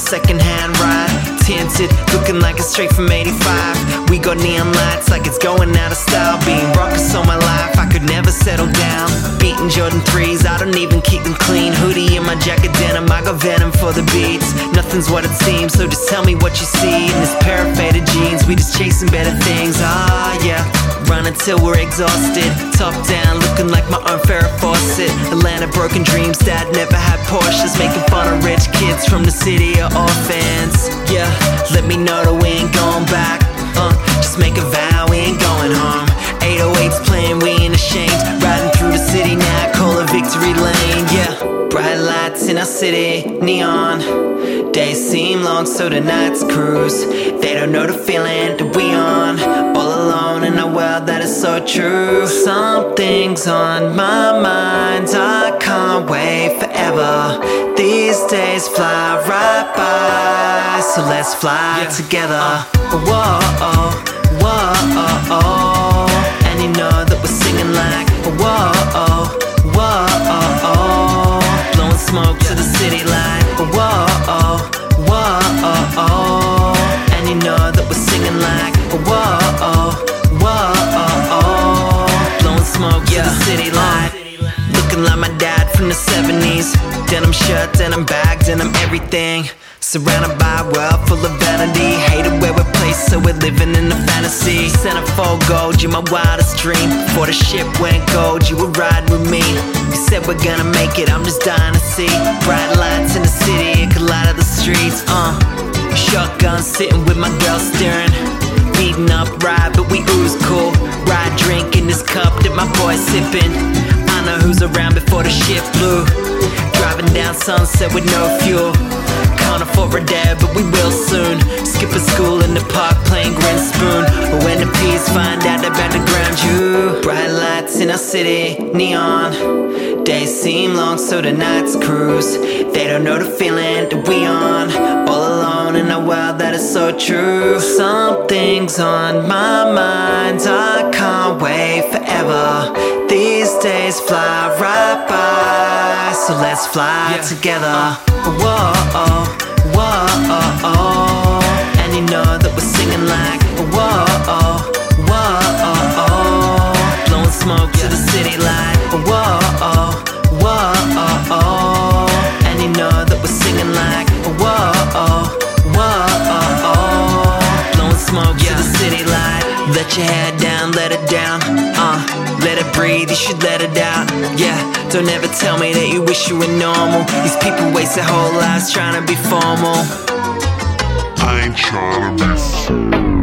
secondhand ride. Tinted, looking like it's straight from 85. We got neon lights like it's going out of style. Being rockers all my life, I could never settle down. Beating Jordan 3s, I don't even keep them clean. Hoodie in my jacket denim, I got venom for the beats. Nothing's what it seems, so just tell me what you see. In this pair of faded jeans, we just chasing better things. Ah, yeah. Run until we're exhausted. Top down, looking like my own Farrah Fawcett. Atlanta broken dreams, dad never had Porsches. Making fun of rich kids from the city of orphans. Yeah, let me know that we ain't going back. Uh, just make a vow, we ain't going home. 808's playing, we ain't ashamed. Riding through the city now, call it victory lane. Yeah, bright lights in our city, neon. Days seem long, so the nights cruise. They don't know the feeling that we on. So true. Something's on my mind, I can't wait forever. These days fly right by, so let's fly together. Uh. Whoa, whoa, and 70s. Denim shirt, denim bag, denim everything. Surrounded by a world full of vanity. Hated where we're placed, so we're living in a fantasy. Centerfold gold, you're my wildest dream. Before the ship went gold, you were riding with me. You said we're gonna make it, I'm just dying to see. Bright lights in the city, it could light up the streets. Uh, shotgun sitting with my girl steering. Beating up ride, but we ooze cool. Ride drink in this cup that my boy's sipping. I know who's around the ship blew. Driving down sunset with no fuel. Can't afford a dad, but we will soon. Skipping school in the park, playing grin spoon. But when the peas find out about the ground you, bright lights in our city, neon. Days seem long, so the nights cruise. They don't know the feeling that we on. All alone in a world that is so true. Something's on my mind, I can't wait forever. These days fly right by, so let's fly together. Whoa, oh, whoa, oh, oh and you know that we're singing like whoa, oh, whoa, oh, oh, blowing smoke to the city like whoa, oh, whoa, oh, oh and you know that we're singing like whoa, oh, whoa, oh, blowing smoke to the city like let your head down, let it down, uh, breathe, you should let it out, yeah. Don't ever tell me that you wish you were normal. These people waste their whole lives trying to be formal. I ain't trying to be.